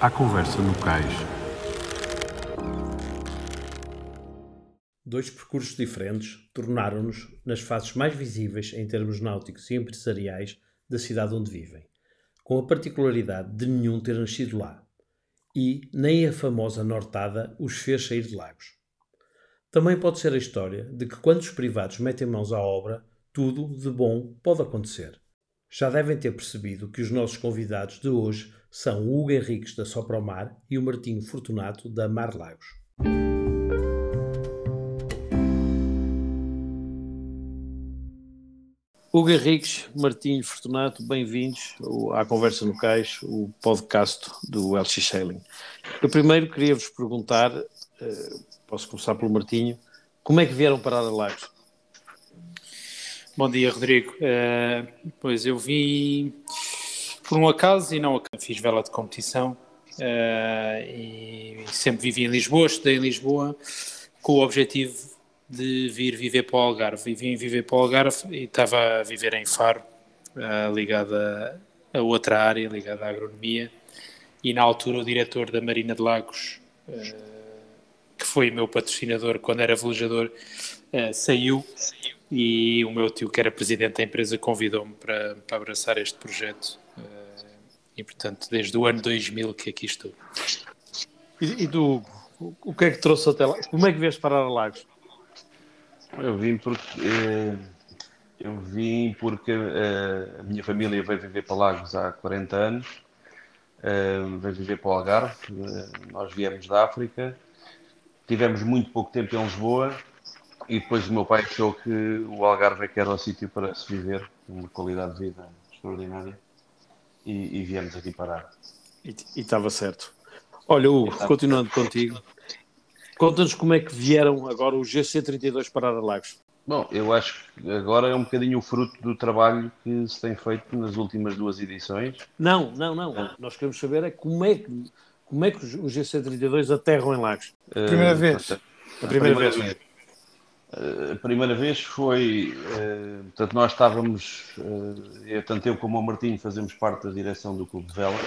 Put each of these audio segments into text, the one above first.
À conversa no cais. Dois percursos diferentes tornaram-nos nas fases mais visíveis em termos náuticos e empresariais da cidade onde vivem, com a particularidade de nenhum ter nascido lá. E nem a famosa nortada os fez sair de Lagos. Também pode ser a história de que quando os privados metem mãos à obra, tudo de bom pode acontecer. Já devem ter percebido que os nossos convidados de hoje são o Hugo Henriques da Sopromar e o Martinho Fortunato da Mar Lagos. Hugo Henriques, Martinho Fortunato, bem-vindos à Conversa no Cais, o podcast do LX Sailing. Eu primeiro queria vos perguntar, eh, posso começar pelo Martinho, como é que vieram parar a Lagos? Bom dia, Rodrigo. Uh, pois eu vim por um acaso e não fiz vela de competição uh, e sempre vivi em Lisboa, estudei em Lisboa com o objetivo de vir viver para o Algarve. E vim viver para o Algarve e estava a viver em Faro, uh, ligado a, outra área, ligada à agronomia. E na altura o diretor da Marina de Lagos, que foi meu patrocinador quando era velejador, uh, saiu e o meu tio, que era presidente da empresa, convidou-me para, para abraçar este projeto. E, portanto, desde o ano 2000 que aqui estou. E, e tu, o que é que trouxe até lá? Como é que vieste parar a Lagos? Eu vim porque eh, eu vim porque eh, a minha família veio viver para Lagos há 40 anos, eh, veio viver para o Algarve. Nós viemos da África, tivemos muito pouco tempo em Lisboa e depois o meu pai achou que o Algarve é que era o sítio para se viver, uma qualidade de vida extraordinária, e, e viemos aqui parar. E estava certo. Olha, Hugo, continuando contigo, Conta-nos como é que vieram agora os GC32 parar a Lagos. Bom, eu acho que agora é um bocadinho o fruto do trabalho que se tem feito nas últimas duas edições. Não, não, não. Nós queremos saber é como é que, como é que os GC32 aterram em Lagos. Primeira uh, vez. A primeira, a primeira vez. vez. Uh, a primeira vez foi, uh, portanto, nós estávamos, uh, tanto eu como o Martinho fazemos parte da direção do Clube de Vela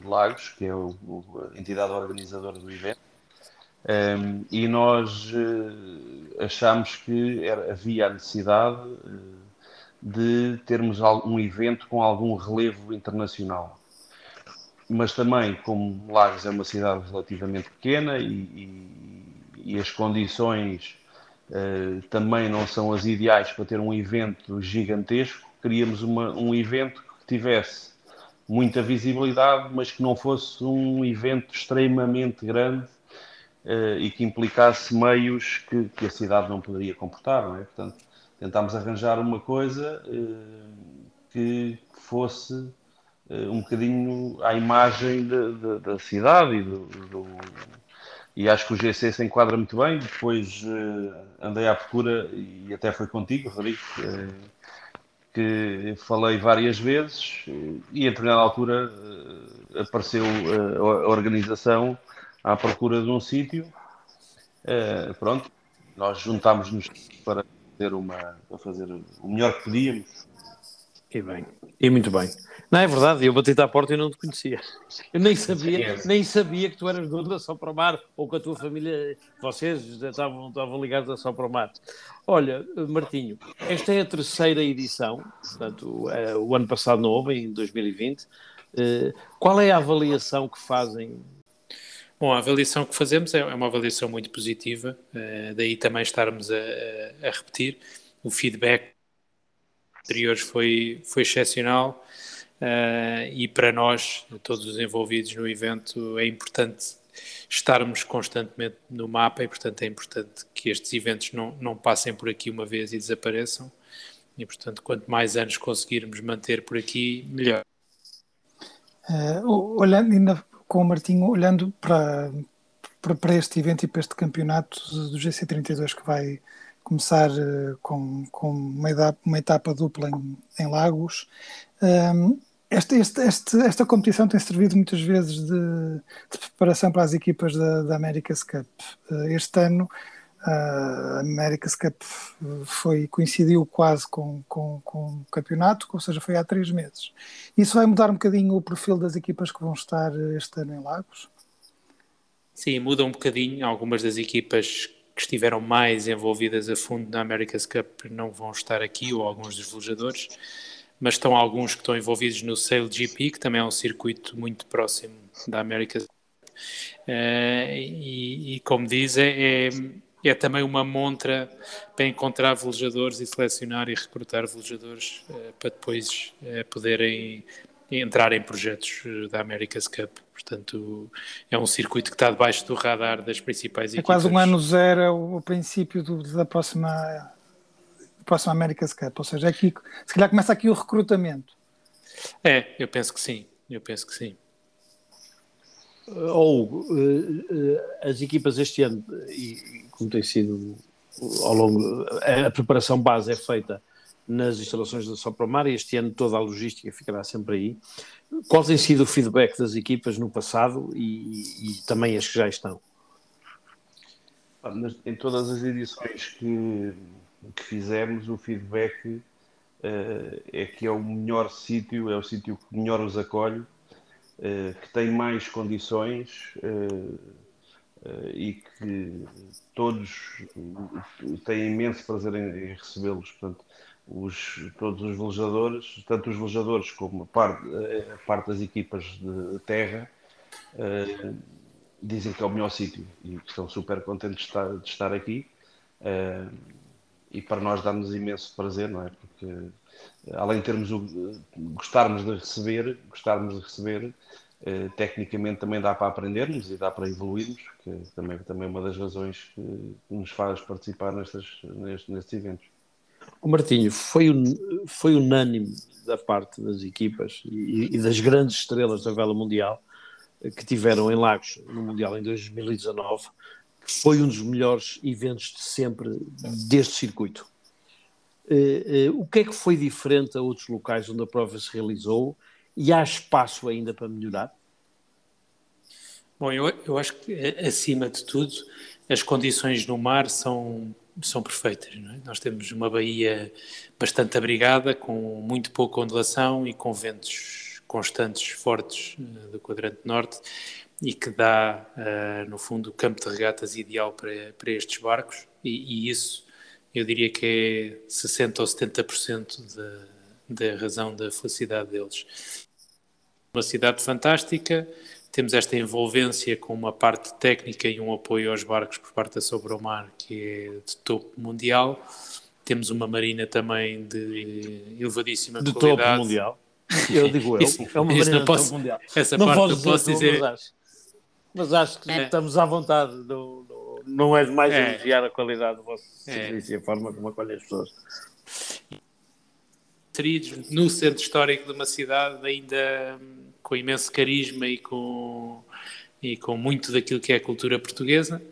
de Lagos, que é a entidade organizadora do evento. E nós achamos que era, havia a necessidade de termos um evento com algum relevo internacional. Mas também, como Lagos é uma cidade relativamente pequena e, e, e as condições uh, também não são as ideais para ter um evento gigantesco, queríamos uma, um evento que tivesse muita visibilidade, mas que não fosse um evento extremamente grande uh, e que implicasse meios que, que, a cidade não poderia comportar, não é? Portanto, tentámos arranjar uma coisa uh, que fosse um bocadinho à imagem de, de, da cidade e, do, do, e acho que o GC se enquadra muito bem. Depois andei à procura e até foi contigo, Rodrigo, que falei várias vezes e a determinada altura apareceu a organização à procura de um sítio. Uh, pronto, nós juntámos-nos para para fazer o melhor que podíamos. E bem, e muito bem. Não, é verdade, eu bati-te à porta e não te conhecia. Eu nem sabia, nem sabia que tu eras dono da Só para o Mar, ou que a tua família, vocês estavam, estavam ligados a Só para o Mar. Olha, Martinho, esta é a terceira edição, portanto, é, o ano passado não houve, em 2020. Eh, qual é a avaliação que fazem Bom, a avaliação que fazemos é, é uma avaliação muito positiva, uh, daí também estarmos a, a, repetir. O feedback anteriores foi, foi excepcional uh, e para nós, todos os envolvidos no evento, é importante estarmos constantemente no mapa e, portanto, é importante que estes eventos não, não passem por aqui uma vez e desapareçam. E, portanto, quanto mais anos conseguirmos manter por aqui, melhor. Uh, olhando ainda com o Martinho, olhando para, para, este evento e para este campeonato do GC32 que vai começar uh, com, com uma, etapa, uma etapa dupla em, em Lagos. Um, ehm, esta, esta, esta, competição tem servido muitas vezes de, de preparação para as equipas da, da America's Cup. Uh, este ano a America's Cup foi, coincidiu quase com, com, com o campeonato, ou seja, foi há três meses. Isso vai mudar um bocadinho o perfil das equipas que vão estar este ano em Lagos? Sim, muda um bocadinho. Algumas das equipas que estiveram mais envolvidas a fundo na America's Cup não vão estar aqui, ou alguns dos velejadores, mas estão alguns que estão envolvidos no Sail GP, que também é um circuito muito próximo da America's Cup. Uh, e, e, como diz, é, é é também uma montra para encontrar velejadores e selecionar e recrutar velejadores uh, para depois uh, poderem entrar em projetos da America's Cup. Portanto, é um circuito que está debaixo do radar das principais é equipas. É quase um ano zero, o princípio do, da próxima, próxima America's Cup. Ou seja, é aqui, se calhar começa aqui o recrutamento. É, eu penso que sim. Eu penso que sim. Ou as equipas este ano, e como tem sido ao longo. A, preparação base é feita nas instalações da Sopramar e este ano toda a logística ficará sempre aí. Qual tem sido o feedback das equipas no passado e, e também as que já estão? Em todas as edições que, que fizemos, o feedback uh, é que é o melhor sítio, é o sítio que melhor os acolhe, uh, que tem mais condições. Uh, e que todos têm imenso prazer em, em recebê-los. Portanto, os, todos os velejadores, tanto os velejadores como parte, parte das equipas de terra, uh, dizem que é o melhor sítio e estão super contentes de estar, de estar aqui. Uh, e para nós dá-nos imenso prazer, não é? Porque além de termos o, gostarmos de receber, gostarmos de receber, eh, tecnicamente também dá para aprendermos e dá para evoluirmos, que também, também é uma das razões que nos faz participar nestes, nestes, nestes eventos. O Martinho, foi, foi unânime da parte das equipas e, e, das grandes estrelas da vela mundial eh, que tiveram em Lagos no Mundial em 2019, que foi um dos melhores eventos de sempre deste circuito. Uh, uh, o que é que foi diferente a outros locais onde a prova se realizou e há espaço ainda para melhorar? Bom, eu, eu acho que, acima de tudo, as condições no mar são, são perfeitas. É? Nós temos uma baía bastante abrigada, com muito pouca ondulação e com ventos constantes, fortes uh, do quadrante norte e que dá, uh, no fundo, o campo de regatas ideal para, para estes barcos. E, e isso, eu diria que é 60% ou 70% da da razão da felicidade deles. Uma cidade fantástica, temos esta envolvência com uma parte técnica e um apoio aos barcos por parte da Sobromar, que é de topo mundial. Temos uma marina também de elevadíssima de qualidade. De topo mundial. Eu digo eu. Isso, é uma marina de topo mundial. Essa não parte eu posso dizer. Mas acho, mas acho que é. estamos à vontade. Do, do, não é demais é. elogiar a qualidade do vosso é. serviço e a forma como acolhe as pessoas inseridos no centro histórico de uma cidade ainda com imenso carisma e com, e com muito daquilo que é a cultura portuguesa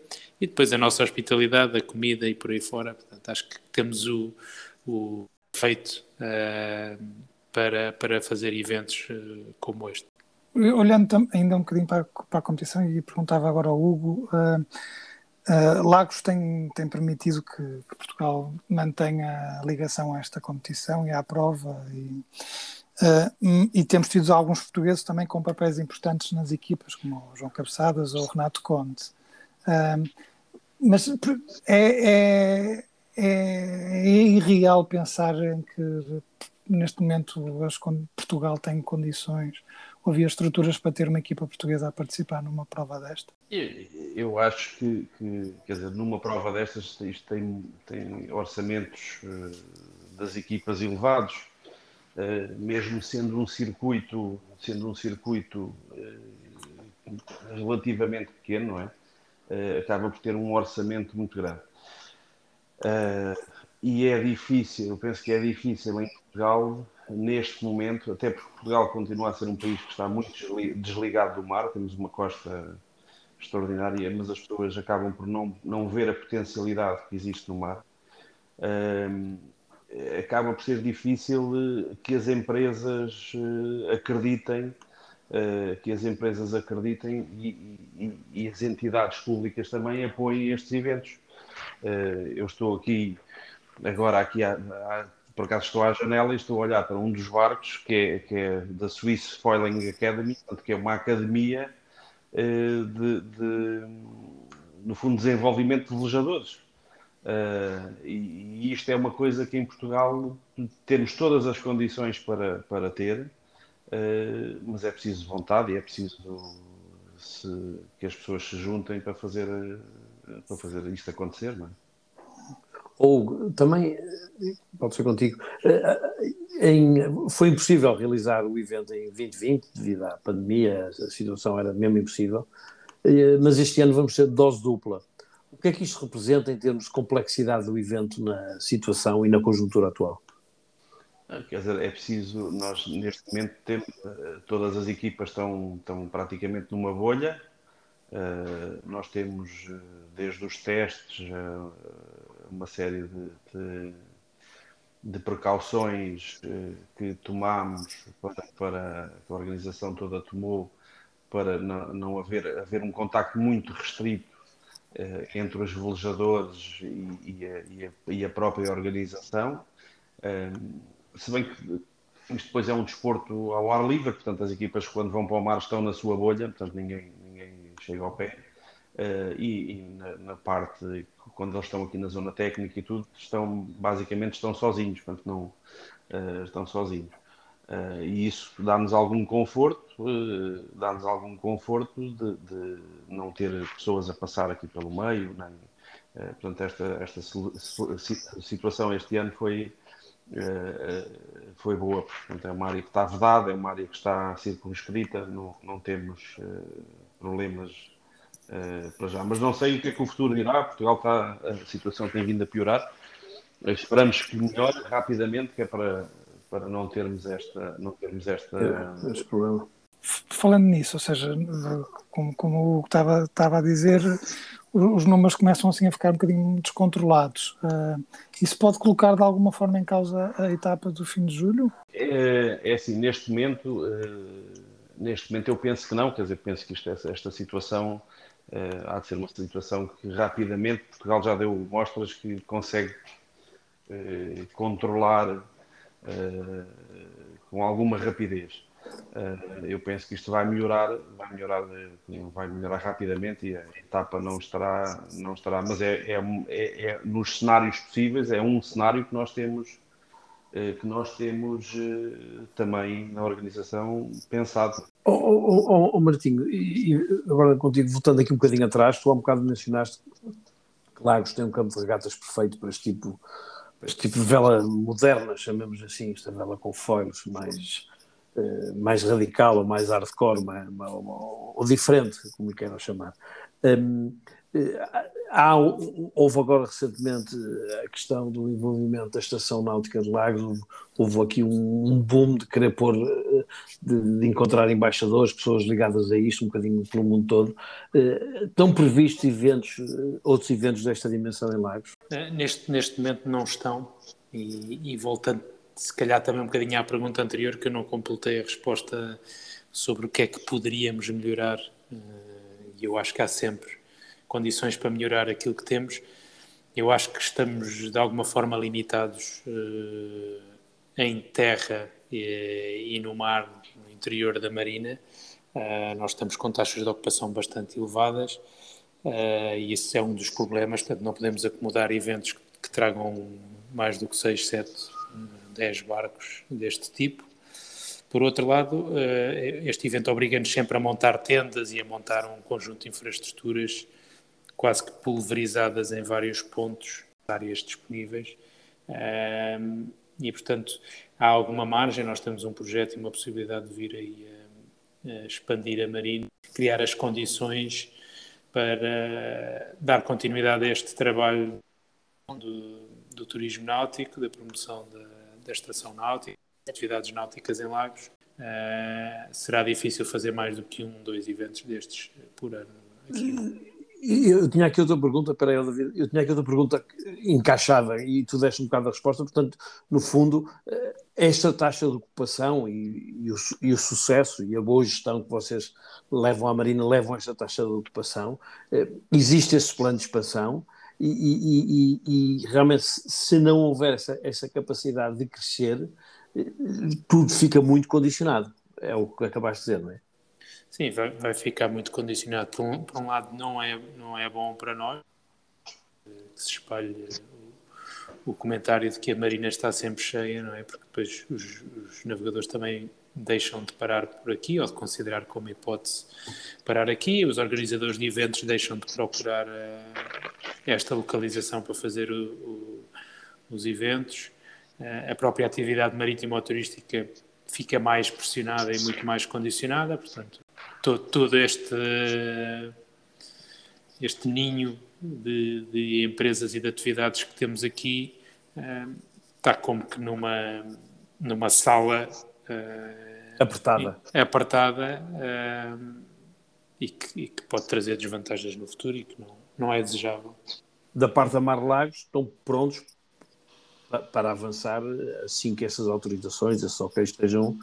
e depois a nossa hospitalidade, a comida e por aí fora. Portanto, acho que temos o, o feito uh, para, para fazer eventos uh, como este. Olhando ainda um bocadinho para, para a competição e perguntava agora ao Hugo, uh, Uh, Lagos tem, tem permitido que, que, Portugal mantenha a ligação a esta competição e à prova e, uh, e temos tido alguns portugueses também com papéis importantes nas equipas, como o João Cabeçadas ou o Renato Conte. Uh, mas é, é, é, é, irreal pensar em que neste momento Portugal tem condições havia estruturas para ter uma equipa portuguesa a participar numa prova desta? Eu acho que, que quer dizer, numa prova destas isto tem, tem orçamentos uh, das equipas elevados, mesmo sendo um circuito, sendo um circuito uh, relativamente pequeno, não é? acaba por ter um orçamento muito grande. e é difícil, eu penso que é difícil em Portugal neste momento, até porque Portugal continua a ser um país que está muito desligado do mar, temos uma costa extraordinária, mas as pessoas acabam por não, não ver a potencialidade que existe no mar. Acaba por ser difícil eh, que as empresas uh, acreditem, uh, que as empresas acreditem e, e, e, as entidades públicas também apoiem estes eventos. eu estou aqui, agora aqui, a, por acaso estou à janela e estou a olhar para um dos barcos, que é, que é da Swiss Foiling Academy, que é uma academia de, de, no fundo, desenvolvimento de velejadores. Uh, e, e, isto é uma coisa que em Portugal temos todas as condições para, para ter, uh, mas é preciso vontade e é preciso se, que as pessoas se juntem para fazer, para fazer isto acontecer. Não é? Ou também, pode ser contigo, uh, em, foi impossível realizar o evento em 2020 devido à pandemia, a situação era mesmo impossível, mas este ano vamos ter dose dupla o que é que isto representa em termos de complexidade do evento na situação e na conjuntura atual? Ah, quer dizer, é preciso, nós neste momento temos, eh, todas as equipas estão, estão praticamente numa bolha, uh, nós temos eh, desde os testes uma série de, de, de precauções que tomamos para, para, que a organização toda tomou para não, não haver, haver um contacto muito restrito entre os velejadores e, e, a, e, a, própria organização. Uh, se bem que isto depois é um desporto ao ar livre, portanto as equipas quando vão para o mar estão na sua bolha, portanto ninguém, ninguém chega ao pé. Uh, e, e na, na, parte, quando eles estão aqui na zona técnica e tudo, estão basicamente estão sozinhos, portanto não estão sozinhos. Uh, e isso dá-nos algum conforto, uh, dá-nos algum conforto de, de, não ter pessoas a passar aqui pelo meio. Nem, uh, portanto, esta, esta situação este ano foi, foi boa. Portanto, é uma área que está vedada, é uma área que está circunscrita, não, não temos problemas para já. Mas não sei o que é que o futuro dirá. Portugal está, a situação tem vindo a piorar. Esperamos que melhore rapidamente, que é para para não termos esta, não termos esta é, este problema. Falando nisso, ou seja, como, como estava, estava a dizer, os números começam assim a ficar um bocadinho descontrolados. Uh, isso pode colocar de alguma forma em causa a etapa do fim de julho? É, é assim, neste momento, uh, neste momento eu penso que não, quer dizer, penso que isto, esta, esta situação uh, há de ser uma situação que rapidamente Portugal já deu mostras que consegue controlar uh, com alguma rapidez. Uh, eu penso que isto vai melhorar, vai melhorar, vai melhorar rapidamente e a etapa não estará, não estará, mas é, é, é, é nos cenários possíveis é um cenário que nós temos uh, que nós temos também na organização pensado. Oh, oh, oh, oh Martinho, e agora contigo, voltando aqui um bocadinho atrás, tu há um bocado mencionaste que Lagos tem um campo de regatas perfeito para este tipo este tipo de vela moderna, chamemos assim, esta vela com foils mais, uh, mais radical ou mais hardcore, mais, ou, ou, diferente, como queiram chamar. Um, eh, há, houve agora recentemente a questão do envolvimento da Estação Náutica de Lagos, houve, houve aqui um, um, boom de querer pôr, eh, de, de, encontrar embaixadores, pessoas ligadas a isto, um bocadinho pelo mundo todo. Estão previstos eventos, outros eventos desta dimensão em Lagos? Neste, neste momento não estão, e, e voltando se calhar também um bocadinho à pergunta anterior, que eu não completei a resposta sobre o que é que poderíamos melhorar, e eu acho que há sempre condições para melhorar aquilo que temos. Eu acho que estamos de alguma forma limitados uh, em terra e, e, no mar, no interior da marina. Uh, nós estamos com taxas de ocupação bastante elevadas uh, e isso é um dos problemas. Portanto, não podemos acomodar eventos que, que tragam mais do que 6, 7, 10 barcos deste tipo. Por outro lado, este evento obriga-nos sempre a montar tendas e a montar um conjunto de infraestruturas quase que pulverizadas em vários pontos, áreas disponíveis. Um, e, portanto, há alguma margem. Nós temos um projeto e uma possibilidade de vir aí a, a expandir a Marina, criar as condições para dar continuidade a este trabalho do, do turismo náutico, da promoção da, da estação náutica, atividades náuticas em lagos. Uh, será difícil fazer mais do que um, dois eventos destes por ano aqui. Eu tinha aqui outra pergunta, peraí, eu tinha aqui outra pergunta encaixada e tu deste um bocado a resposta, portanto, no fundo, eh, esta taxa de ocupação e, e, o, e, o, sucesso e a boa gestão que vocês levam à Marina, levam esta taxa de ocupação, eh, existe esse plano de expansão e, e, realmente se não houver essa, essa capacidade de crescer, tudo fica muito condicionado. É o que acabaste de dizer, não é? Sim, vai, vai ficar muito condicionado. Por um, por um lado, não é, não é bom para nós que se espalhe o, o, comentário de que a marina está sempre cheia, não é? Porque depois os, os, navegadores também deixam de parar por aqui ou de considerar como hipótese parar aqui. Os organizadores de eventos deixam de procurar uh, esta localização para fazer o, o, os eventos. Uh, a própria atividade marítima turística fica mais pressionada e muito mais condicionada, portanto, todo, todo este, este ninho de, de, empresas e de atividades que temos aqui uh, está como que numa, numa sala uh, apertada, apertada uh, e, que, e, que, pode trazer desvantagens no futuro e que não, não é desejável. Da parte da Mar Lagos estão prontos para avançar assim que essas autorizações, esses ok estejam,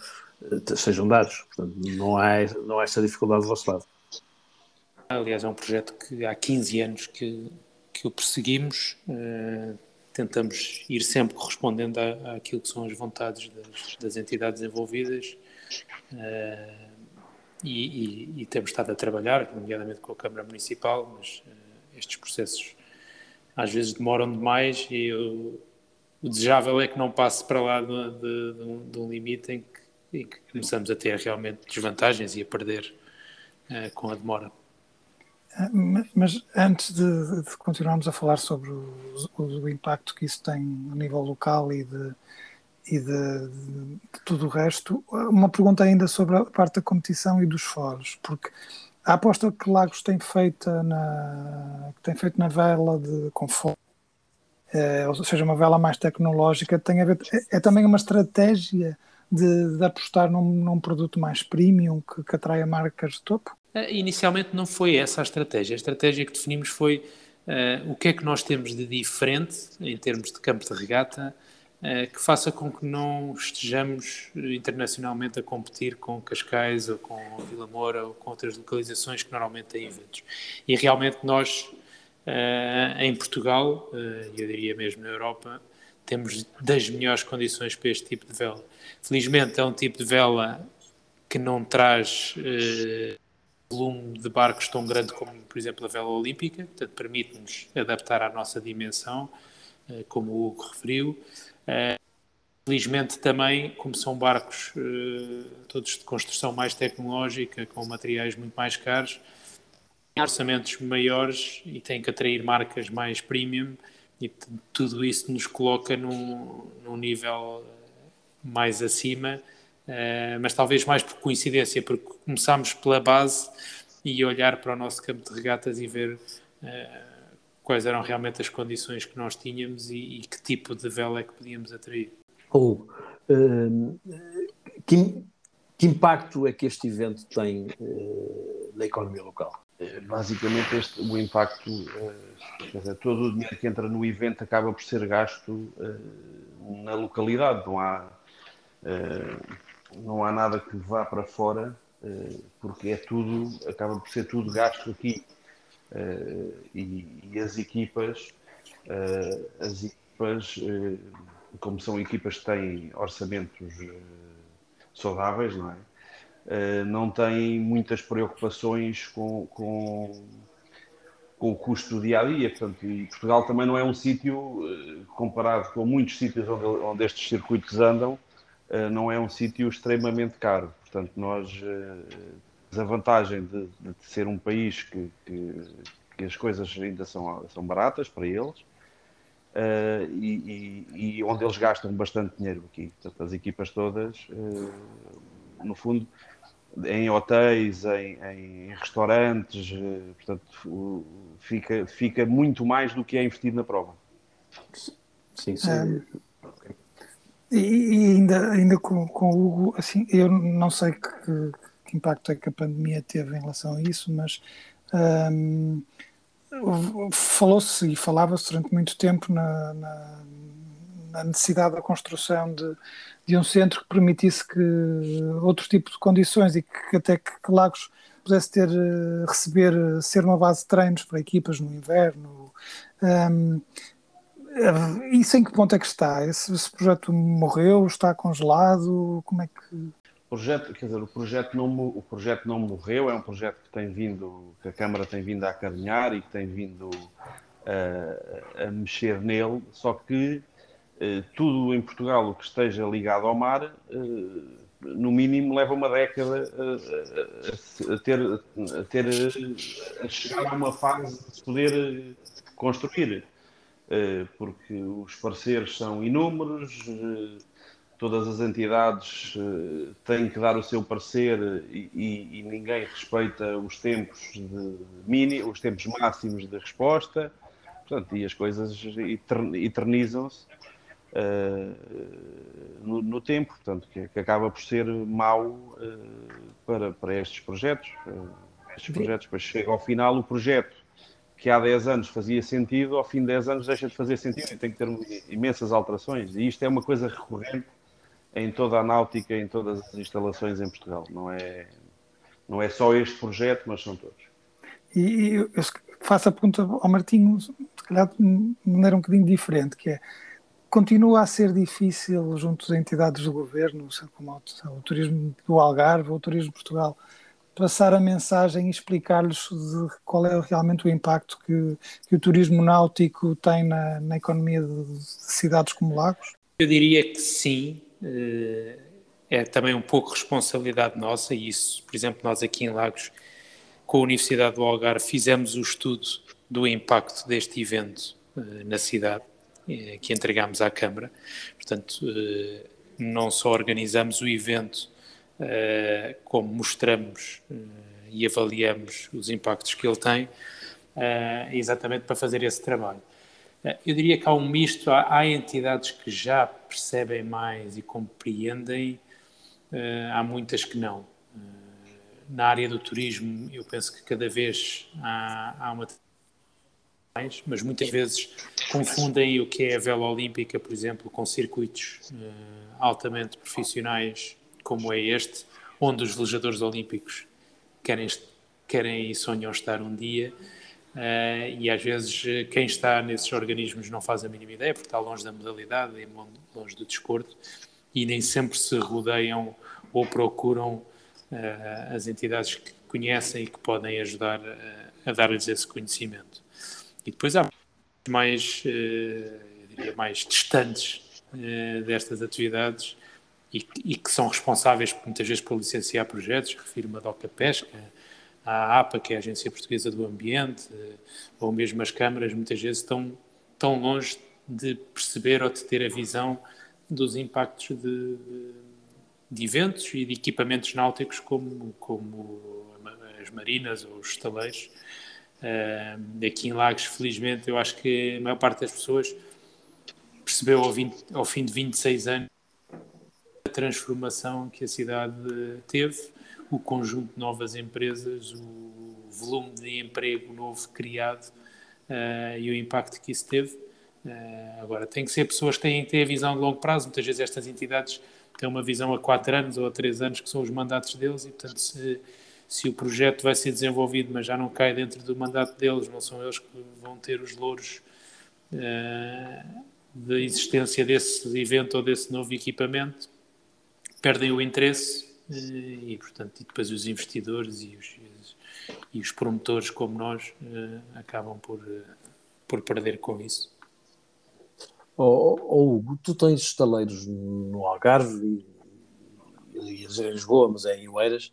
sejam dados. Portanto, não há, não há essa dificuldade do vosso lado. Aliás, é um projeto que há 15 anos que, que o perseguimos. Uh, tentamos ir sempre correspondendo àquilo que são as vontades das, das entidades envolvidas. Uh, e, e, e, temos estado a trabalhar, nomeadamente com a Câmara Municipal, mas uh, estes processos às vezes demoram demais e eu, o desejável é que não passe para lá de, de, de, um, de um, limite em em que, começamos a ter realmente desvantagens e a perder uh, com a demora. Ah, mas antes de, de, continuarmos a falar sobre o, o, impacto que isso tem a nível local e de, e de, de, tudo o resto, uma pergunta ainda sobre a parte da competição e dos fóruns, porque a aposta que Lagos tem feito na, tem feito na vela de, com fórum é, ou seja, uma vela mais tecnológica, tem a ver, é, é também uma estratégia de, de apostar num, num, produto mais premium que, que atraia marcas de topo? Eh, inicialmente não foi essa a estratégia. A estratégia que definimos foi uh, o que é que nós temos de diferente em termos de campo de regata uh, que faça com que não estejamos internacionalmente a competir com Cascais ou com Vila Moura ou com outras localizações que normalmente têm eventos. E realmente nós Uh, em Portugal, uh, eu diria mesmo na Europa, temos das melhores condições para este tipo de vela. Felizmente é um tipo de vela que não traz uh, volume de barcos tão grande como, por exemplo, a vela olímpica, portanto permite-nos adaptar à nossa dimensão, como o Hugo referiu. Felizmente também, como são barcos todos de construção mais tecnológica, com materiais muito mais caros, orçamentos maiores e têm que atrair marcas mais premium e tudo isso nos coloca num, num nível mais acima, uh, mas talvez mais por coincidência, porque começámos pela base e olhar para o nosso campo de regatas e ver uh, quais eram realmente as condições que nós tínhamos e, e que tipo de vela é que podíamos atrair. Ou uh, que, que, impacto é que este evento tem na economia local? Eh, basicamente este, o impacto, eh, dizer, todo o dinheiro que entra no evento acaba por ser gasto eh, na localidade, não há, não há nada que vá para fora, porque é tudo, acaba por ser tudo gasto aqui. E, e as equipas, as equipas, como são equipas que têm orçamentos saudáveis, não é? Eh, não tem muitas preocupações com, com, com, o custo do dia a dia. Portanto, Portugal também não é um sítio, eh, comparado com muitos sítios onde, onde estes circuitos andam, eh, não é um sítio extremamente caro. Portanto, nós, a vantagem de, de ser um país que, que, que, as coisas ainda são, são baratas para eles. Uh, e, e, e, onde eles gastam bastante dinheiro aqui. Portanto, as equipas todas, uh, no fundo, em hotéis, em, em, restaurantes, eh, portanto, fica, fica muito mais do que é investido na prova. Sim, sim. É, e, e, ainda, ainda com, com o Hugo, assim, eu não sei que, que, impacto é que a pandemia teve em relação a isso, mas um, falou-se e falava-se durante muito tempo na, na, na necessidade da construção de, de um centro que permitisse que outro tipo de condições e que até que, que Lagos pudesse ter, eh, receber, ser uma base de treinos para equipas no inverno, Um, isso em que ponto é que está? Esse, esse, projeto morreu? Está congelado? Como é que. O projeto, quer dizer, o projeto, não, o projeto não morreu, é um projeto que tem vindo, que a Câmara tem vindo a acarinhar e que tem vindo a, a mexer nele, só que eh, tudo em Portugal o que esteja ligado ao mar eh, no mínimo leva uma década a, a, a, ter, a ter a chegar a uma fase de se poder construir. Eh, porque os parceiros são inúmeros, eh, todas as entidades eh, têm que dar o seu parecer e, e, e ninguém respeita os tempos de mini, os tempos máximos de resposta, portanto, e as coisas eternizam-se uh, no, no, tempo, portanto, que, que, acaba por ser mau uh, para, para estes projetos. Uh, estes projetos, depois chega ao final o projeto que há 10 anos fazia sentido, ao fim de 10 anos deixa de fazer sentido e tem que ter imensas alterações. E isto é uma coisa recorrente em toda a náutica, em todas as instalações em Portugal. Não é, não é só este projeto, mas são todos. E eu faço a pergunta ao Martinho, se calhar de maneira um bocadinho diferente, que é continua a ser difícil junto às entidades do governo, como o turismo do Algarve ou o turismo de Portugal, passar a mensagem e explicar-lhes qual é realmente o impacto que, que o turismo náutico tem na, na economia de, de, cidades como Lagos? Eu diria que sim. Eh, é também um pouco responsabilidade nossa, e isso, por exemplo, nós aqui em Lagos, com a Universidade do Algarve, fizemos o estudo do impacto deste evento eh, na cidade que entregámos à Câmara. Portanto, eh, não só organizamos o evento, eh, como mostramos e avaliamos os impactos que ele tem, exatamente para fazer esse trabalho. Eu diria que há um misto, há, entidades que já percebem mais e compreendem, há muitas que não. Na área do turismo, eu penso que cada vez há, há uma mas muitas vezes confundem o que é a vela olímpica, por exemplo, com circuitos uh, altamente profissionais como é este, onde os velejadores olímpicos querem, querem e sonham estar um dia. Uh, e às vezes eh, quem está nesses organismos não faz a mínima ideia, porque está longe da modalidade, longe do desporto, e nem sempre se rodeiam ou procuram uh, as entidades que conhecem e que podem ajudar a dar-lhes esse conhecimento. E depois há mais, eh, diria, mais distantes eh, destas atividades e, e, que são responsáveis muitas vezes por licenciar projetos, refiro-me a DOCA Pesca, à APA, que é a Agência Portuguesa do Ambiente, eh, ou mesmo as câmaras, muitas vezes estão tão longe de perceber ou de ter a visão dos impactos de, de eventos e de equipamentos náuticos como, como as marinas ou os estaleiros, Uh, aqui em Lagos, felizmente, eu acho que a maior parte das pessoas percebeu ao, 20, ao fim de 26 anos a transformação que a cidade teve, o conjunto de novas empresas, o volume de emprego novo criado uh, e o impacto que isso teve. Uh, agora, tem que ser pessoas que têm que ter a visão de longo prazo. Muitas vezes estas entidades têm uma visão a 4 anos ou a 3 anos, que são os mandatos deles, e portanto, se se o projeto vai ser desenvolvido, mas já não cai dentro do mandato deles, não são eles que vão ter os louros uh, da existência desse evento ou desse novo equipamento, perdem o interesse uh, e, portanto, e depois os investidores e os, e os promotores como nós uh, acabam por, por perder com isso. Oh, oh, Hugo, tu tens estaleiros no Algarve e, e, em Lisboa, mas é em Oeiras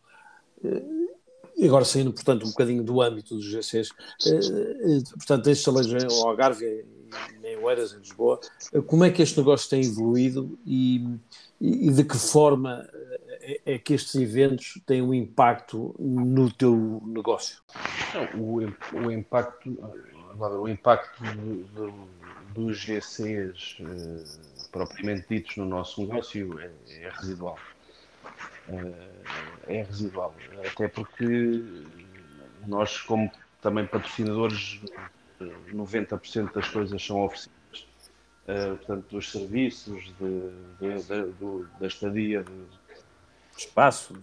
e agora saindo, portanto, um bocadinho do âmbito dos GCs, eh, eh, portanto, estes saleiros em Algarve em Oeiras, em Lisboa, eh, como é que este negócio tem evoluído e, e de que forma é, que estes eventos têm um impacto no teu negócio? o, o impacto, o impacto do, do, dos GCs propriamente ditos no nosso negócio é, é residual é residual. Até porque nós, como também patrocinadores, 90% das coisas são oferecidas. Uh, portanto, dos serviços, de, de, de, do, da estadia, de espaço,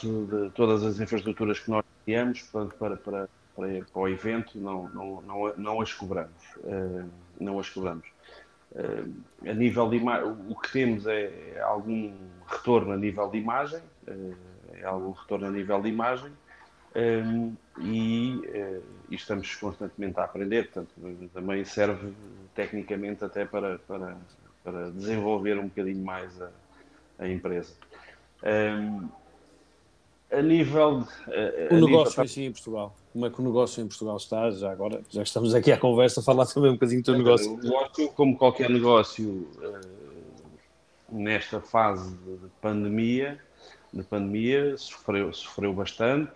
de, todas as infraestruturas que nós criamos portanto, para, para, para, para o evento, não, não, não, não as cobramos. não as cobramos. A nível de o que temos é algum retorno a nível de imagem, é algum retorno a nível de imagem, um, e, uh, e, estamos constantemente a aprender, portanto, também serve tecnicamente até para, para, para desenvolver um bocadinho mais a, a empresa. Um, a nível. De, a, o negócio nível... em Portugal. Como é que o negócio em Portugal está? Já agora, já que estamos aqui à conversa, falar também um bocadinho do teu negócio. O negócio, como qualquer negócio, uh, nesta fase de pandemia, de pandemia sofreu, sofreu bastante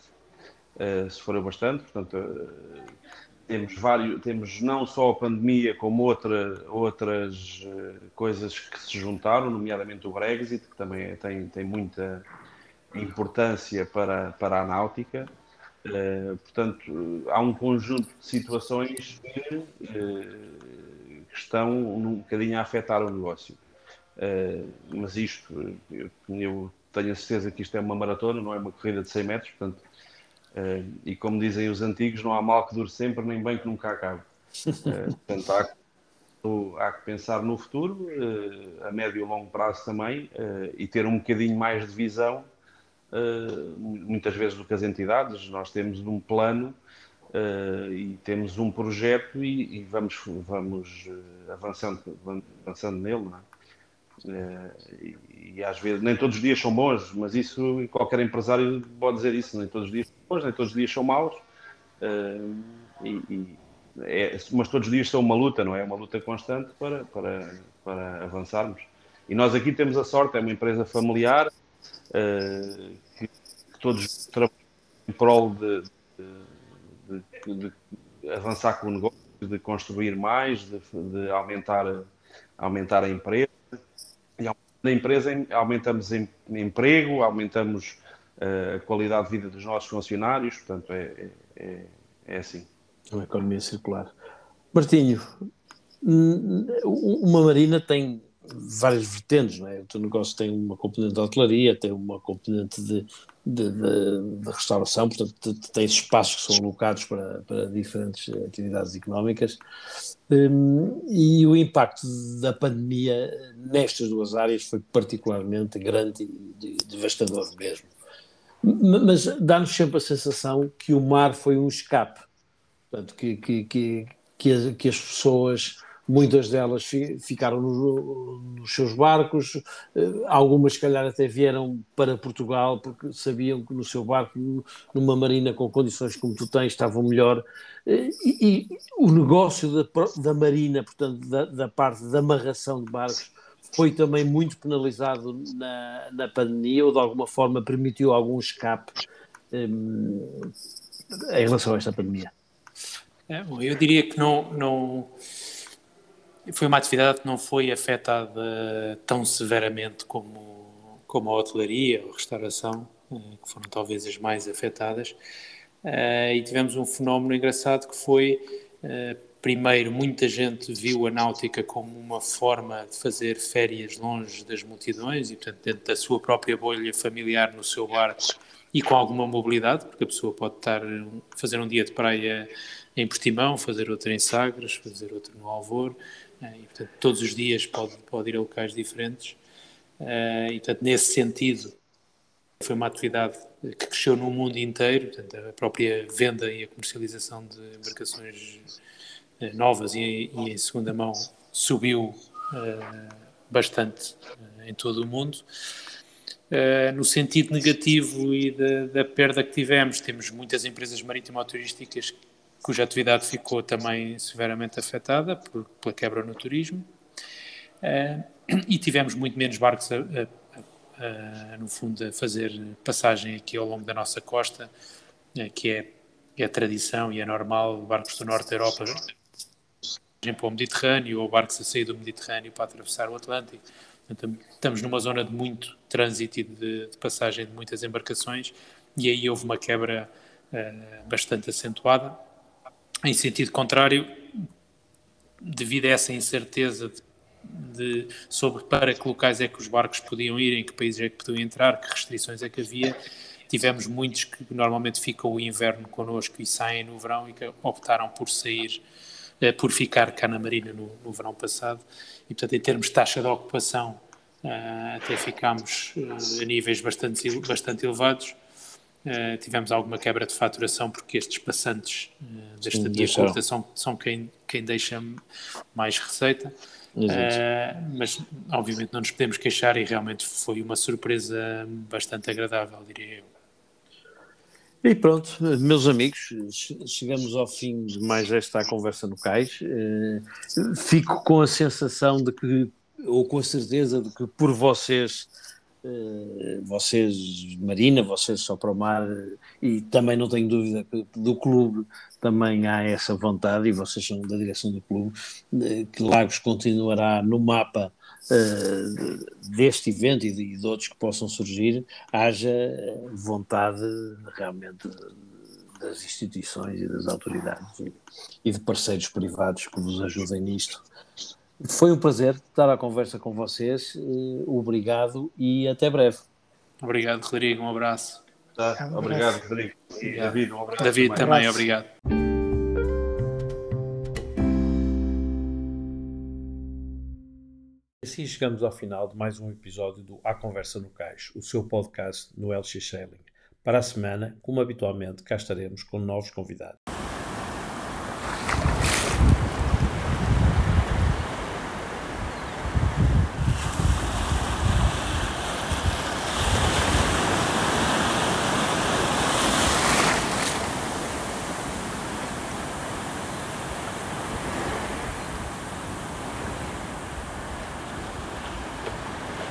uh, sofreu bastante, portanto, uh, temos vários, temos não só a pandemia, como outra, outras coisas que se juntaram, nomeadamente o Brexit, que também é, tem, tem muita importância para, para a náutica. Uh, portanto, há um conjunto de situações que, uh, que, estão um bocadinho a afetar o negócio. Uh, mas isto, eu, eu, tenho a certeza que isto é uma maratona, não é uma corrida de 100 metros, portanto, e como dizem os antigos, não há mal que dure sempre, nem bem que nunca acabe. Portanto, há há que, pensar no futuro, a médio e longo prazo também, e ter um bocadinho mais de visão, muitas vezes do que as entidades. Nós temos um plano e temos um projeto e, e vamos, vamos avançando, avançando nele. É? Eh, e, e, às vezes, nem todos os dias são bons, mas isso qualquer empresário pode dizer isso, nem todos os dias são bons, nem todos os dias são maus. E, e é, mas todos os dias são uma luta, não é? Uma luta constante para, para, para avançarmos. E nós aqui temos a sorte, é uma empresa familiar, uh, que, todos trabalham em prol de, de, de, de, avançar com o negócio, de construir mais, de, aumentar, aumentar a empresa na empresa aumentamos em, emprego, aumentamos uh, a qualidade de vida dos nossos funcionários, portanto é, é, é assim. É uma economia circular. Martinho, uma marina tem várias vertentes, não é? O teu negócio tem uma componente de hotelaria, tem uma componente de, de, de, de restauração, portanto, tem espaços que são alocados para, para diferentes atividades económicas. Um, e o impacto da pandemia nestas duas áreas foi particularmente grande e devastador mesmo. Mas dá-nos sempre a sensação que o mar foi um escape, portanto, que, que, que, que, as, que as pessoas muitas delas ficaram no, nos seus barcos, eh, algumas, se calhar, até vieram para Portugal porque sabiam que no seu barco, numa marina com condições como tu tens, estavam melhor. Eh, e, e o negócio da, da marina, portanto, da, da, parte da amarração de barcos, foi também muito penalizado na, na pandemia ou de alguma forma permitiu algum escape um, em relação a esta pandemia? É, eu diria que não, não foi uma atividade que não foi afetada tão severamente como, como a hotelaria ou a restauração, eh, que foram talvez as mais afetadas. Uh, e tivemos um fenómeno engraçado que foi, uh, primeiro, muita gente viu a náutica como uma forma de fazer férias longe das multidões e, portanto, dentro da sua própria bolha familiar no seu barco e com alguma mobilidade, porque a pessoa pode estar fazer um dia de praia em Portimão, fazer outro em Sagres, fazer outro no Alvor, e, portanto, todos os dias pode, pode ir a locais diferentes. Uh, e, portanto, nesse sentido, foi uma atividade que cresceu no mundo inteiro. Portanto, a própria venda e a comercialização de embarcações uh, novas e, e, em segunda mão subiu uh, bastante em todo o mundo. no sentido negativo e da, da perda que tivemos, temos muitas empresas marítimo-turísticas cuja atividade ficou também severamente afetada por, pela quebra no turismo. Uh, e tivemos muito menos barcos, a, a, a, no fundo, a fazer passagem aqui ao longo da nossa costa, uh, que é, é, a tradição e é normal, barcos do norte da Europa para o Mediterrâneo ou barcos a sair do Mediterrâneo para atravessar o Atlântico. Estamos numa zona de muito trânsito e de, de, passagem de muitas embarcações e aí houve uma quebra uh, bastante acentuada em sentido contrário, devido a essa incerteza de, de, sobre para que locais é que os barcos podiam ir, em que países é que podiam entrar, que restrições é que havia, tivemos muitos que normalmente ficam o inverno connosco e saem no verão e que optaram por sair, uh, por ficar cá na Marina no, no, verão passado. E, portanto, em termos de taxa de ocupação, uh, até ficámos a níveis bastante, bastante elevados. Uh, tivemos alguma quebra de faturação porque estes passantes uh, da estadia curta são, são quem, quem deixa mais receita. Uh, mas obviamente não nos podemos queixar e realmente foi uma surpresa bastante agradável, diria eu. E pronto, meus amigos, chegamos ao fim de mais esta conversa no cais. Fico com a sensação de que, ou com a certeza de que por vocês eh, vocês, Marina, vocês só para o mar, e também não tenho dúvida que do clube também há essa vontade, e vocês são da direção do clube, eh, que Lagos continuará no mapa deste evento e de, de, outros que possam surgir, haja vontade realmente das instituições e das autoridades e de parceiros privados que vos ajudem nisto foi um prazer estar à conversa com vocês. Eh, obrigado e até breve. Obrigado, Rodrigo. Um abraço. Tá, obrigado, Rodrigo. E David, um abraço. David também, também obrigado. Assim chegamos ao final de mais um episódio do A Conversa no Cais, o seu podcast no LX Sailing. Para a semana, como habitualmente, cá estaremos com novos convidados.